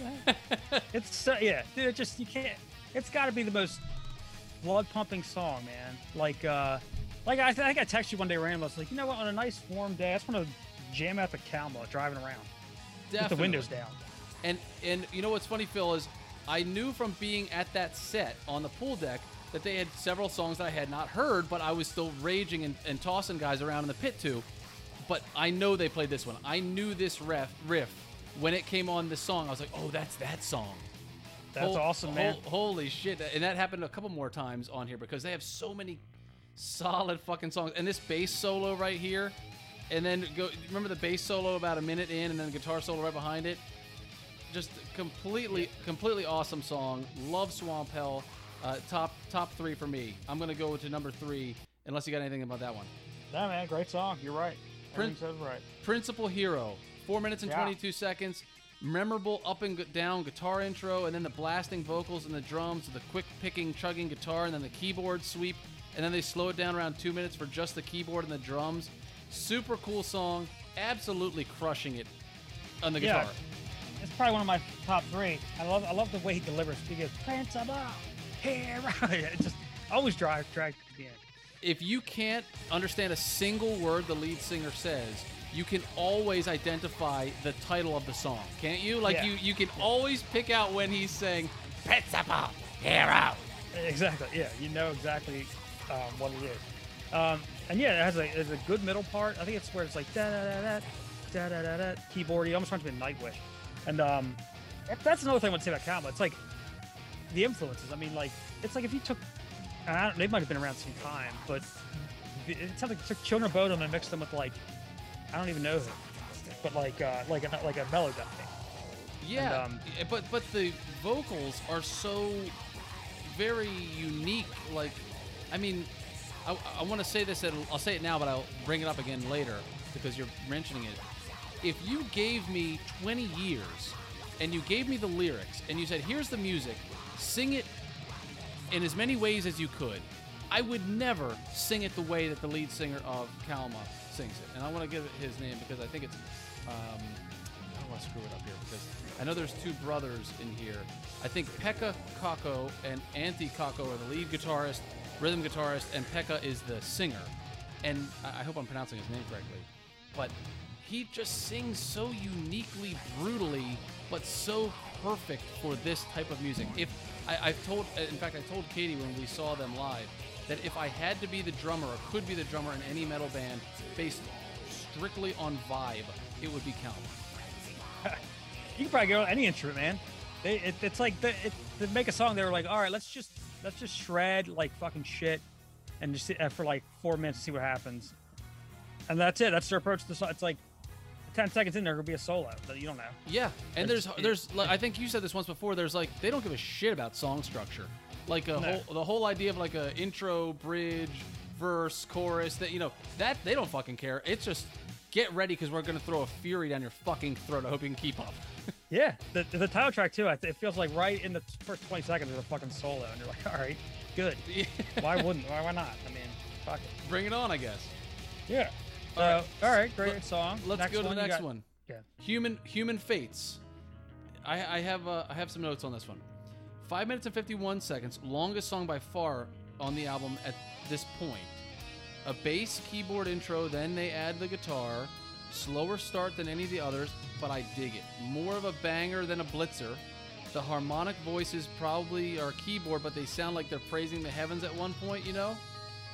It's so yeah, dude. It just you can't. It's got to be the most blood pumping song, man. Like, uh, like I, I think I texted you one day randomly. I was like, you know what? On a nice warm day, I just want to jam out the Kalmah driving around Definitely. with the windows down. And and you know what's funny, Phil, is I knew from being at that set on the pool deck that they had several songs that I had not heard, but I was still raging and, and tossing guys around in the pit too. But I know they played this one. I knew this riff riff when it came on this song. I was like, oh, that's that song. That's Hol- awesome, man. hol- holy shit! And that happened a couple more times on here because they have so many solid fucking songs. And this bass solo right here, and then go. Remember the bass solo about a minute in, and then the guitar solo right behind it. Just completely, completely awesome song. Love Swamp Hell. Uh, top top three for me. I'm gonna go to number three, unless you got anything about that one. Yeah, man, great song. You're right. Prin- says right. Principle Hero, four minutes and Yeah. 22 seconds. Memorable up and down guitar intro, and then the blasting vocals and the drums, the quick picking, chugging guitar, and then the keyboard sweep, and then they slow it down around two minutes for just the keyboard and the drums. Super cool song, absolutely crushing it on the Yeah. guitar. Probably one of my top three. I love, I love the way he delivers. He goes, Principal, hero. it just always drive, drag to the end. if you can't understand a single word the lead singer says, you can always identify the title of the song, can't you? Like Yeah. you, you can always pick out when he's saying "Principle Hero." Exactly. Yeah, you know exactly um, what it is. Um, and yeah, it has a, it has a good middle part. I think it's where it's like da da da da da da da da keyboardy. Almost reminds me of Nightwish. And um, that's another thing I would say about Kalmah. It's like the influences. I mean, like it's like if you took, and I don't, they might have been around some time, but it sounds like you took Children of Bodom and mixed them with like I don't even know who, but like uh, like a like a mellow guy. Yeah, um, eh, but but the vocals are so very unique. Like, I mean, I, I want to say this. And I'll say it now, but I'll bring it up again later because you're mentioning it. If you gave me 20 years and you gave me the lyrics and you said, "Here's the music, sing it in as many ways as you could," I would never sing it the way that the lead singer of Kalmah sings it. And I want to give it his name because I think it's. Um, I don't want to screw it up here because I know there's two brothers in here. I think Pekka Kokko and Antti Kokko are the lead guitarist, rhythm guitarist, and Pekka is the singer. And I I hope I'm pronouncing his name correctly. But he just sings so uniquely, brutally, but so perfect for this type of music. If I, I've told, in fact, I told Katie when we saw them live that if I had to be the drummer or could be the drummer in any metal band based strictly on vibe, it would be Kalmah. You can probably go any instrument, man. They, it, it's like the, it, to make a song. They were like, all right, let's just let's just shred like fucking shit, and just uh, for like four minutes to see what happens, and that's it. That's their approach to the song. It's like ten seconds in there will be a solo that you don't know. Yeah, and there's there's like, I think you said this once before. There's like they don't give a shit about song structure. Like a No. whole the whole idea of like a intro, bridge, verse, chorus. That you know that they don't fucking care. It's just get ready because we're gonna throw a fury down your fucking throat. I hope you can keep up. Yeah, the, the title track too. It feels like right in the first twenty seconds there's a fucking solo, and you're like, all right, good. Why wouldn't? Why, why not? I mean, fuck it. Bring it on, I guess. Yeah. So, All right. all right, great Let- song. Let's Next go to the next got- one. Yeah. Human Human Fates. I, I have uh, I have some notes on this one. Five minutes and fifty one seconds, longest song by far on the album at this point. A bass keyboard intro, then they add the guitar. Slower start than any of the others, but I dig it. More of a banger than a blitzer. The harmonic voices probably are keyboard, but they sound like they're praising the heavens at one point, you know?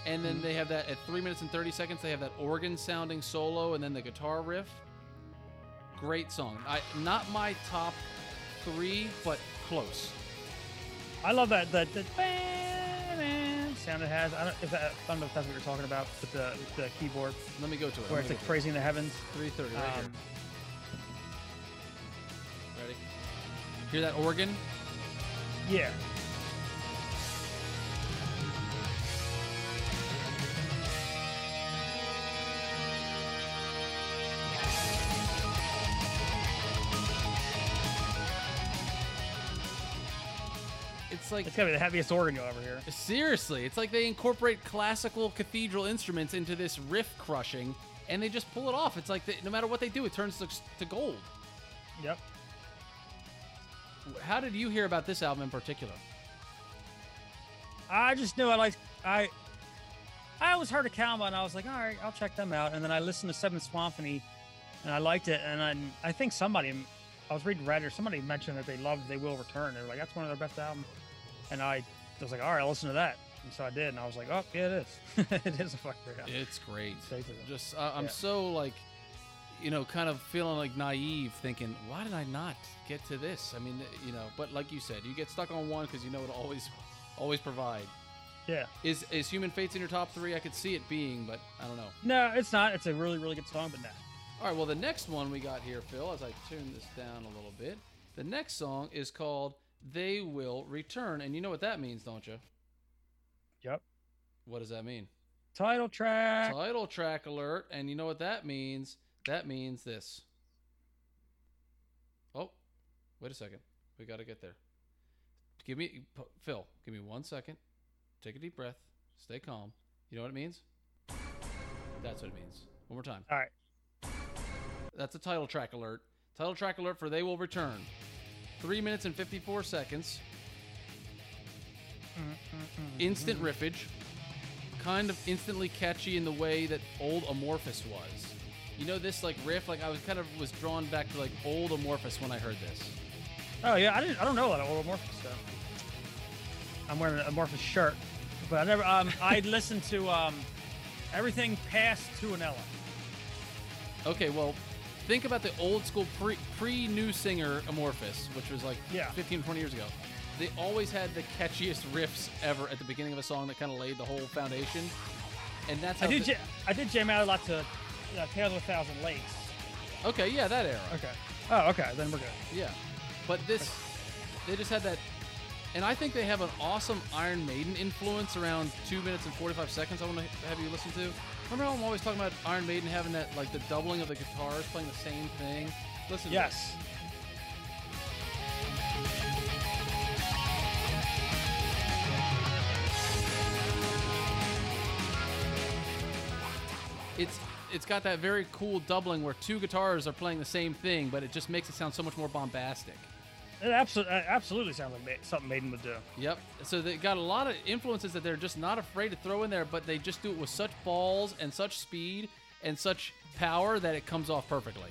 And then they have that at 3 minutes and 30 seconds, they have that organ sounding solo and then the guitar riff. Great song. I not my top 3, but close. I love that that, that sound it has. I don't, if that, I don't know if that's what you're talking about with the with the keyboard, Let me go to it. where Let it's like praising the heavens. 330 right here. Um, Ready? Hear that organ? yeah. Like It's gotta be the heaviest organ you'll ever hear. Seriously, it's like they incorporate classical cathedral instruments into this riff crushing, and they just pull it off. It's like they, no matter what they do, it turns to, to gold. Yep. How did you hear about this album in particular? I just knew I liked I I always heard of Kalmah and I was like, all right, I'll check them out. And then I listened to Seven Swamphony and I liked it. And I, I think somebody I was reading Reddit or somebody mentioned that they loved They Will Return. They were like, that's one of their best albums. And I was like, all right, listen to that. And so I did, and I was like, oh yeah, it is. it is a fucking. It's great. Just uh, I'm Yeah. so like, you know, kind of feeling like naive, thinking, why did I not get to this? I mean, you know, but like you said, you get stuck on one because you know it'll always, always provide. Yeah. Is is Human Fates in your top three? I could see it being, but I don't know. No, it's not. It's a really, really good song, but no. All right, well, the next one we got here, Phil, as I turn this down a little bit, the next song is called They Will Return. And you know what that means, don't you? Yep. What does that mean? Title track. Title track alert. And you know what that means? That means this. Oh, wait a second. We got to get there. Give me, Phil, give me one second. Take a deep breath. Stay calm. You know what it means? That's what it means. One more time. All right. That's a title track alert. Title track alert for They Will Return. Three minutes and 54 seconds. Instant riffage. kind of instantly catchy in the way that old Amorphis was. You know this like riff, like I was kind of was drawn back to like old Amorphis when I heard this. Oh yeah, I didn't. I don't know a lot of old Amorphis stuff. I'm wearing an Amorphis shirt, but I never. Um, I listened to um, everything past Tuonela. Okay, well, think about the old school pre pre new singer Amorphis, which was like Yeah. 15 20 years ago. They always had the catchiest riffs ever at the beginning of a song that kind of laid the whole foundation. And that's how I did. the- j- I did jam out a lot to uh, Tales of a Thousand Lakes. Okay, yeah, that era. Okay. Oh, okay. Then we're good. Yeah. But this, they just had that. And I think they have an awesome Iron Maiden influence around 2 minutes and 45 seconds I want to have you listen to. Remember how I'm always talking about Iron Maiden having that, like, the doubling of the guitars, playing the same thing? Listen Yes. It's, it's got that very cool doubling where two guitars are playing the same thing, but it just makes it sound so much more bombastic. It absolutely, absolutely sounds like something Maiden would do. Yep. So they got a lot of influences that they're just not afraid to throw in there, but they just do it with such balls and such speed and such power that it comes off perfectly.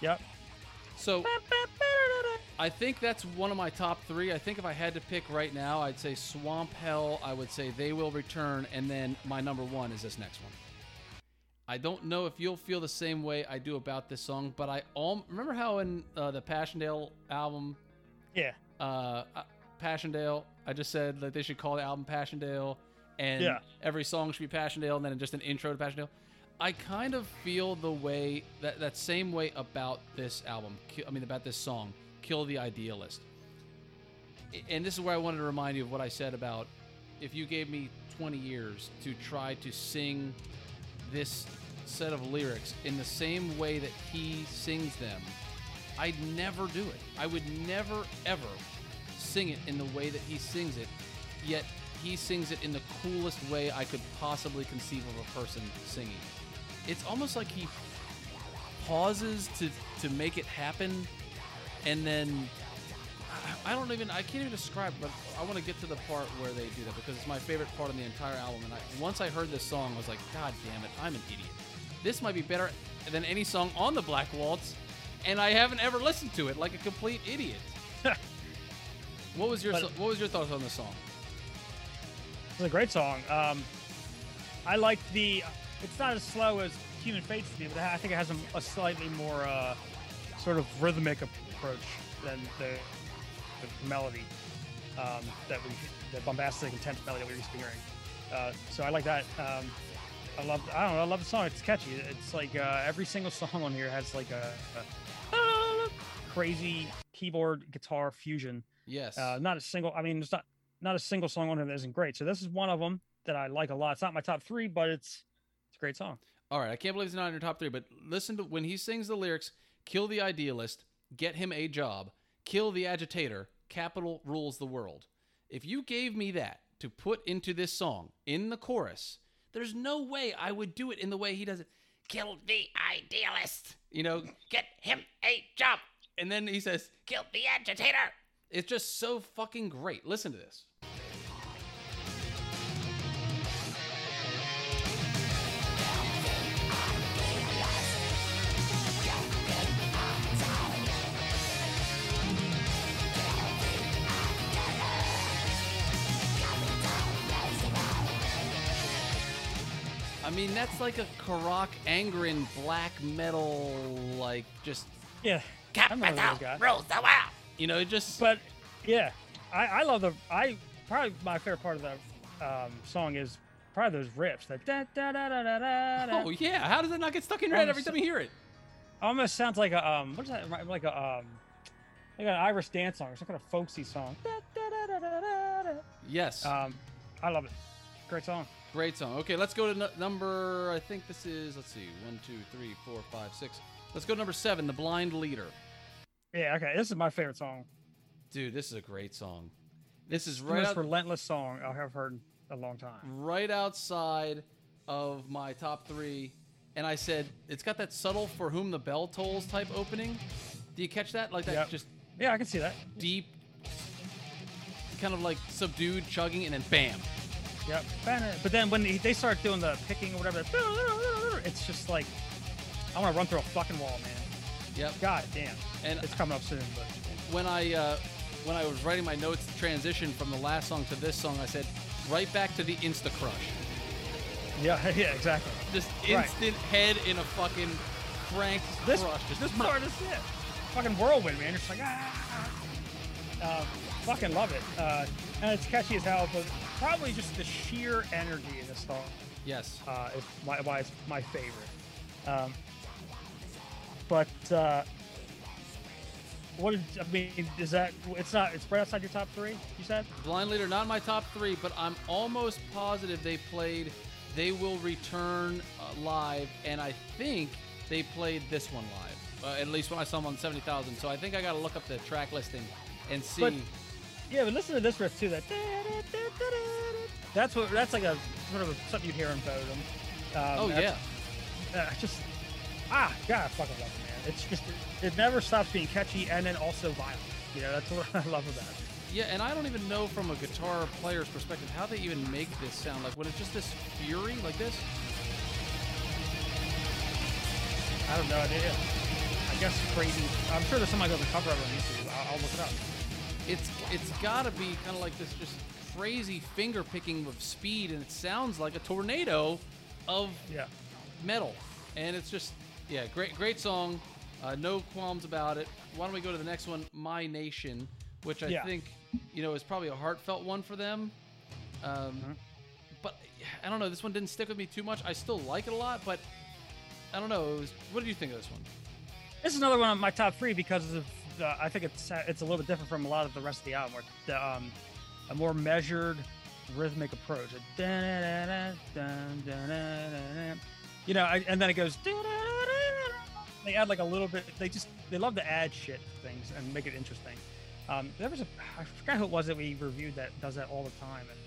Yep. So I think that's one of my top three. I think if I had to pick right now, I'd say Swamp Hell. I would say They Will Return, and then my number one is this next one. I don't know if you'll feel the same way I do about this song, but I all remember how in uh, the Passchendaele album Yeah. uh, Passchendaele. I just said that they should call the album Passchendaele, and Yeah. every song should be Passchendaele, and then just an intro to Passchendaele. I kind of feel the way that that same way about this album. I mean, about this song, "Kill the Idealist." And this is where I wanted to remind you of what I said about if you gave me 20 years to try to sing this set of lyrics in the same way that he sings them, I'd never do it. I would never ever sing it in the way that he sings it. Yet he sings it in the coolest way I could possibly conceive of a person singing. It's almost like he pauses to to make it happen, and then I- don't even I can't even describe. But I want to get to the part where they do that because it's my favorite part of the entire album. And I, once I heard this song, I was like, God damn it, I'm an idiot. This might be better than any song on the Black Waltz, and I haven't ever listened to it like a complete idiot. what was your so- what was your thoughts on this song? It's a great song. Um, I like the. It's not as slow as Human Fates to me, but I think it has a, a slightly more uh, sort of rhythmic approach than the, the melody um, that we, the bombastic, intense melody that we're used to hearing. Uh, so I like that. Um, I love. I don't know. I love the song. It's catchy. It's like uh, every single song on here has like a, a crazy keyboard guitar fusion. Yes. Uh, not a single. I mean, there's not not a single song on here that isn't great. So this is one of them that I like a lot. It's not my top three, but it's it's a great song. All right, I can't believe it's not in your top three, but listen to when he sings the lyrics kill the idealist, get him a job, kill the agitator, capital rules the world. If you gave me that to put into this song in the chorus, there's no way I would do it in the way he does it. Kill the idealist. You know, get him a job. And then he says, kill the agitator. It's just so fucking great. Listen to this. Mean, that's like a Carach Angren black metal, like just Yeah, I guys. rules the world. You know, it just But yeah, I, I love the. I probably my favorite part of the um, song is probably those riffs. That da da da da da da. oh yeah. How does it not get stuck in your head every time you hear it? Almost sounds like a um. What is that? Like a um. Like an Irish dance song or some kind of folksy song. Da, da, da. Yes, Um, I love it. Great song. Great song. Okay, let's go to nu- number. I think this is. Let's see. One, two, three, four, five, six. Let's go to number seven. The Blind Leader. Yeah. Okay. This is my favorite song. Dude, this is a great song. This is The right most out, relentless song I have heard in a long time. right outside of my top three. And I said it's got that subtle "For Whom the Bell Tolls" type opening. Do you catch that? Like that, Yep. just Yeah, I can see that. deep, kind of like subdued chugging, and then bam. Yep. But then when they start doing the picking or whatever, it's just like I want to run through a fucking wall, man. Yep. God damn. And It's coming up soon, but when I uh, when I was writing my notes, the transition from the last song to this song, I said right back to the Insta Crush. yeah, yeah, exactly. Just Right. instant head in a fucking crank This crush. Just this part is it. Fucking whirlwind, man. It's like ah. Uh, fucking love it. Uh, and it's catchy as hell, but probably just the sheer energy in this song yes. uh, is why, why it's my favorite. Um, but uh, what is, I mean, is that it's not it's right outside your top three? You said Blind Leader, not in my top three, but I'm almost positive they played They Will Return uh, live, and I think they played this one live. Uh, at least when I saw them on 70,000. So I think I got to look up the track listing and see. But- yeah, but listen to this riff too. That that's what that's like a sort of a, something you hear in Bodom. Um, oh, yeah. uh, just ah, God, I fucking love it, man. It's just it never stops being catchy and then also violent. You know, that's what I love about it. Yeah, and I don't even know from a guitar player's perspective how they even make this sound. Like when it's just this fury like this. I don't know. Idea. I guess crazy. I'm sure there's somebody on the cover of it on YouTube. I'll, I'll look it up. It's it's got to be kind of like this just crazy finger picking of speed, and it sounds like a tornado of Yeah. metal. And it's just yeah, great great song. Uh, no qualms about it. Why don't we go to the next one, My Nation, which I Yeah. think you know is probably a heartfelt one for them. Um, Mhm. But I don't know. This one didn't stick with me too much. I still like it a lot, but I don't know. It was, what did you think of this one? This is another one of my top three because of I think it's it's a little bit different from a lot of the rest of the album, where the, um, a more measured rhythmic approach. You know, I- and then it goes. They add like a little bit. They just they love to add shit to things and make it interesting. Um, there was a I forgot who it was that we reviewed that does that all the time, and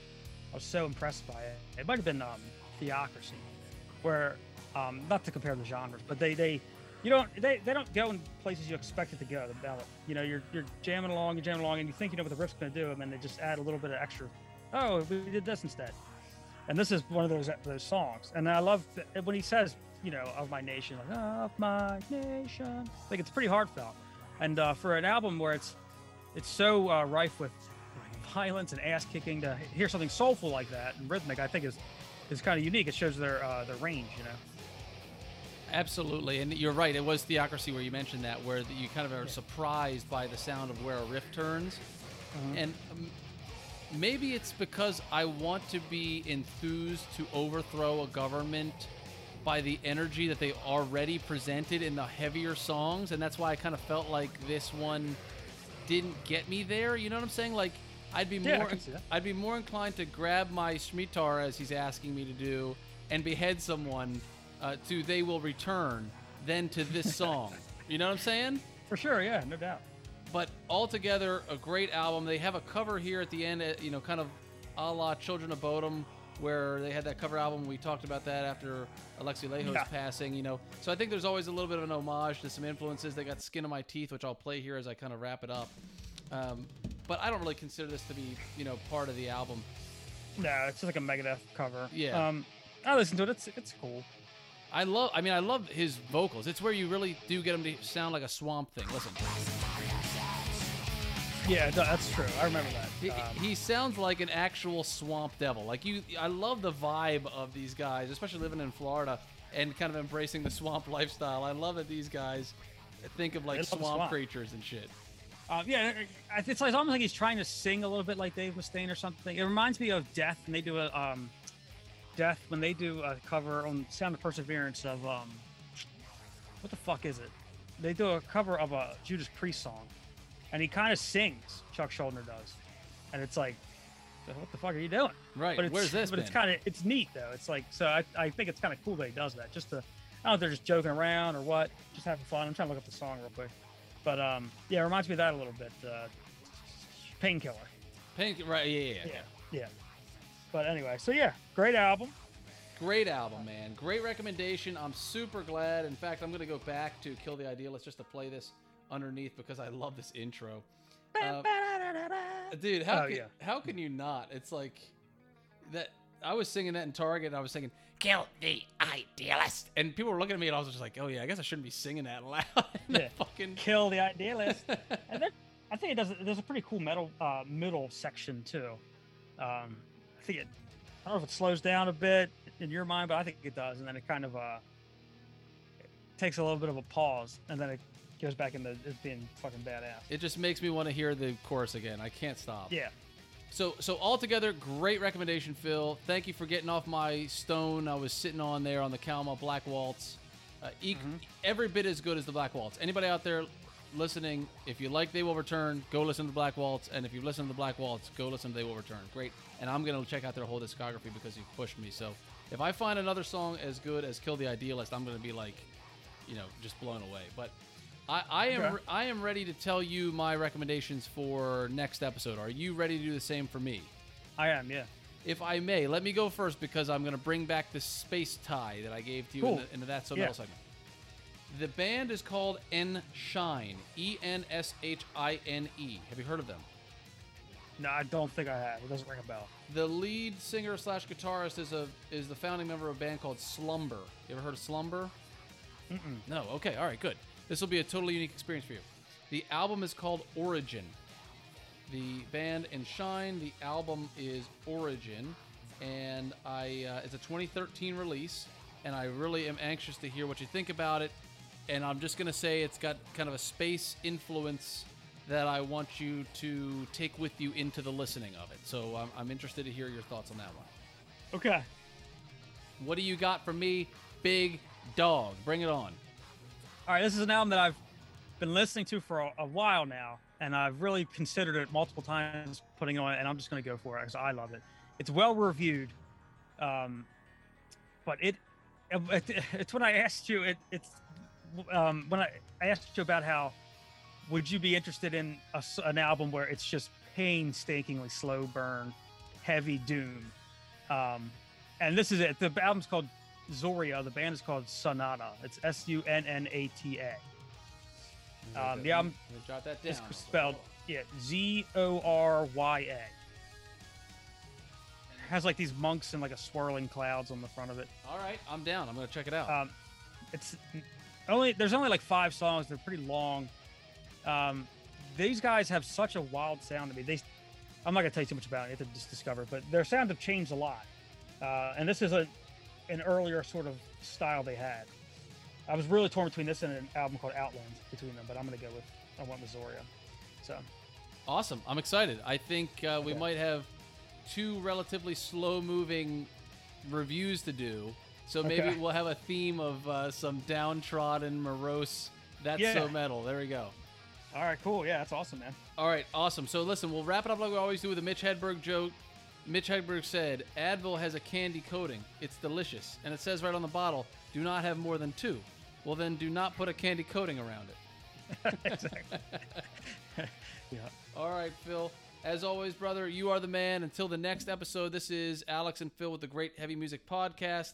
I was so impressed by it. It might have been um, Theocracy, where um, not to compare the genres, but they they you don't they, they don't go in places you expect it to go. The ballad, you know, you're you're jamming along, you're jamming along, and you think you know what the riff's going to do, and then they just add a little bit of extra. Oh, we did this instead, and this is one of those those songs. And I love that when he says, you know, of my nation, like of my nation. Like it's pretty heartfelt, and uh, for an album where it's it's so uh, rife with violence and ass kicking, to hear something soulful like that and rhythmic, I think is is kind of unique. It shows their uh, their range, you know. Absolutely, and you're right. It was Theocracy where you mentioned that, where you kind of are surprised by the sound of where a riff turns, Mhm. and um, maybe it's because I want to be enthused to overthrow a government by the energy that they already presented in the heavier songs, and that's why I kind of felt like this one didn't get me there. You know what I'm saying? Like I'd be Yeah, more can see that. I'd be more inclined to grab my Shmitar as he's asking me to do and behead someone uh, to "They Will Return" than to this song. you know what I'm saying? For sure, yeah, no doubt. But altogether, a great album. They have a cover here at the end, uh, you know, kind of a la Children of Bodom, where they had that cover album. We talked about that after Alexi Laiho's Yeah. passing, you know. So I think there's always a little bit of an homage to some influences. They got Skin of My Teeth, which I'll play here as I kind of wrap it up. Um, but I don't really consider this to be, you know, part of the album. No, it's just like a Megadeth cover. Yeah. Um, I listen to it. It's it's cool. I love, I mean, I love his vocals. It's where you really do get him to sound like a swamp thing. Listen. Yeah, no, that's true. I remember that. He, Um, he sounds like an actual swamp devil. Like you, I love the vibe of these guys, especially living in Florida and kind of embracing the swamp lifestyle. I love that these guys think of like They love the swamp, swamp. creatures and shit. Uh, yeah, it's like almost like he's trying to sing a little bit like Dave Mustaine or something. It reminds me of Death, and they do a um, Death when they do a cover on Sound of Perseverance of um, what the fuck is it? They do a cover of a Judas Priest song, and he kind of sings. Chuck Schuldiner does, and it's like, what the fuck are you doing? Right. But it's, Where's this? But it's been? kind of it's neat though. It's like so I, I think it's kind of cool that he does that. Just to I don't know if they're just joking around or what, just having fun. I'm trying to look up the song real quick, but um yeah, it reminds me of that a little bit. Uh, Painkiller. Pink, right? Yeah, yeah, yeah. Yeah, yeah. But anyway, so yeah, great album. Great album, man. Great recommendation. I'm super glad. In fact, I'm gonna go back to Kill the Idealist just to play this underneath because I love this intro. Uh, Dude, how Oh, can, yeah. how can you not? It's like that I was singing that in Target. and I was singing "Kill the Idealist," and people were looking at me, and I was just like, "Oh yeah, I guess I shouldn't be singing that loud." Yeah. fucking Kill the idealist. and there, I think it does. There's a pretty cool metal uh, middle section too. Um, think it. I don't know if it slows down a bit in your mind, but I think it does, and then it kind of uh, takes a little bit of a pause, and then it goes back into it being fucking badass. it just makes me want to hear the chorus again. I can't stop. Yeah. So so altogether, great recommendation, Phil. Thank you for getting off my stone. I was sitting on there on the Kalmah Black Waltz. Uh, e- Every bit as good as the Black Waltz. Anybody out there listening, if you like They Will Return, go listen to the Black Waltz. And if you listen to the Black Waltz, go listen to They Will Return. Great. And I'm gonna check out their whole discography because you've pushed me. So if I find another song as good as Kill the Idealist, I'm gonna be like, you know, just blown away. But I, I am Okay. I am ready to tell you my recommendations for next episode. Are you ready to do the same for me? I am. Yeah. If I may, let me go first because I'm going to bring back the space tie that I gave to you in, Cool. the, in the That's So Yeah. Segment. The band is called N Shine, E N S H I N E. Have you heard of them? No, I don't think I have. It doesn't ring a bell. The lead singer slash guitarist is a is the founding member of a band called Slumber. You ever heard of Slumber? Mm-mm. No. Okay. All right. Good. This will be a totally unique experience for you. The album is called Origin. The band Enshine. The album is Origin, and I uh, it's a 2013 release, and I really am anxious to hear what you think about it. And I'm just gonna say it's got kind of a space influence that I want you to take with you into the listening of it. So I'm, I'm interested to hear your thoughts on that one. Okay. What do you got for me, Big Dog? Bring it on. All right, this is an album that I've been listening to for a, a while now, and I've really considered it multiple times putting it on, and I'm just going to go for it because I love it. It's well reviewed, um, but it, it it's when I asked you it it's um, when I, I asked you about how would you be interested in a an album where it's just painstakingly slow burn, heavy doom, um, and this is it. The album's called Zorya. The band is called Sunnata. It's S U N N A T A. Um, the album jot that down. It's spelled yeah Z O R Y A. Has like these monks and like a swirling clouds on the front of it. All right, I'm down. I'm gonna check it out. Um, it's only there's only like five songs. They're pretty long. Um, these guys have such a wild sound to me. They, I'm not gonna tell you too much about it. You have to just discover. it, But their sounds have changed a lot. Uh, and this is a an earlier sort of style they had. I was really torn between this and an album called Outlands between them, but I'm gonna go with I want Missoria. So awesome. I'm excited. I think uh, we Okay. might have two relatively slow-moving reviews to do. So maybe Okay. we'll have a theme of uh, some downtrodden, morose. That's so metal. There we go. all right, cool. Yeah, that's awesome, man. All right, awesome. So listen, we'll wrap it up like we always do with a Mitch Hedberg joke. Mitch Hedberg said, Advil has a candy coating. It's delicious. And it says right on the bottle, do not have more than two. Well, then do not put a candy coating around it. exactly. yeah. All right, Phil. As always, brother, you are the man. Until the next episode, this is Alex and Phil with the Great Heavy Music Podcast,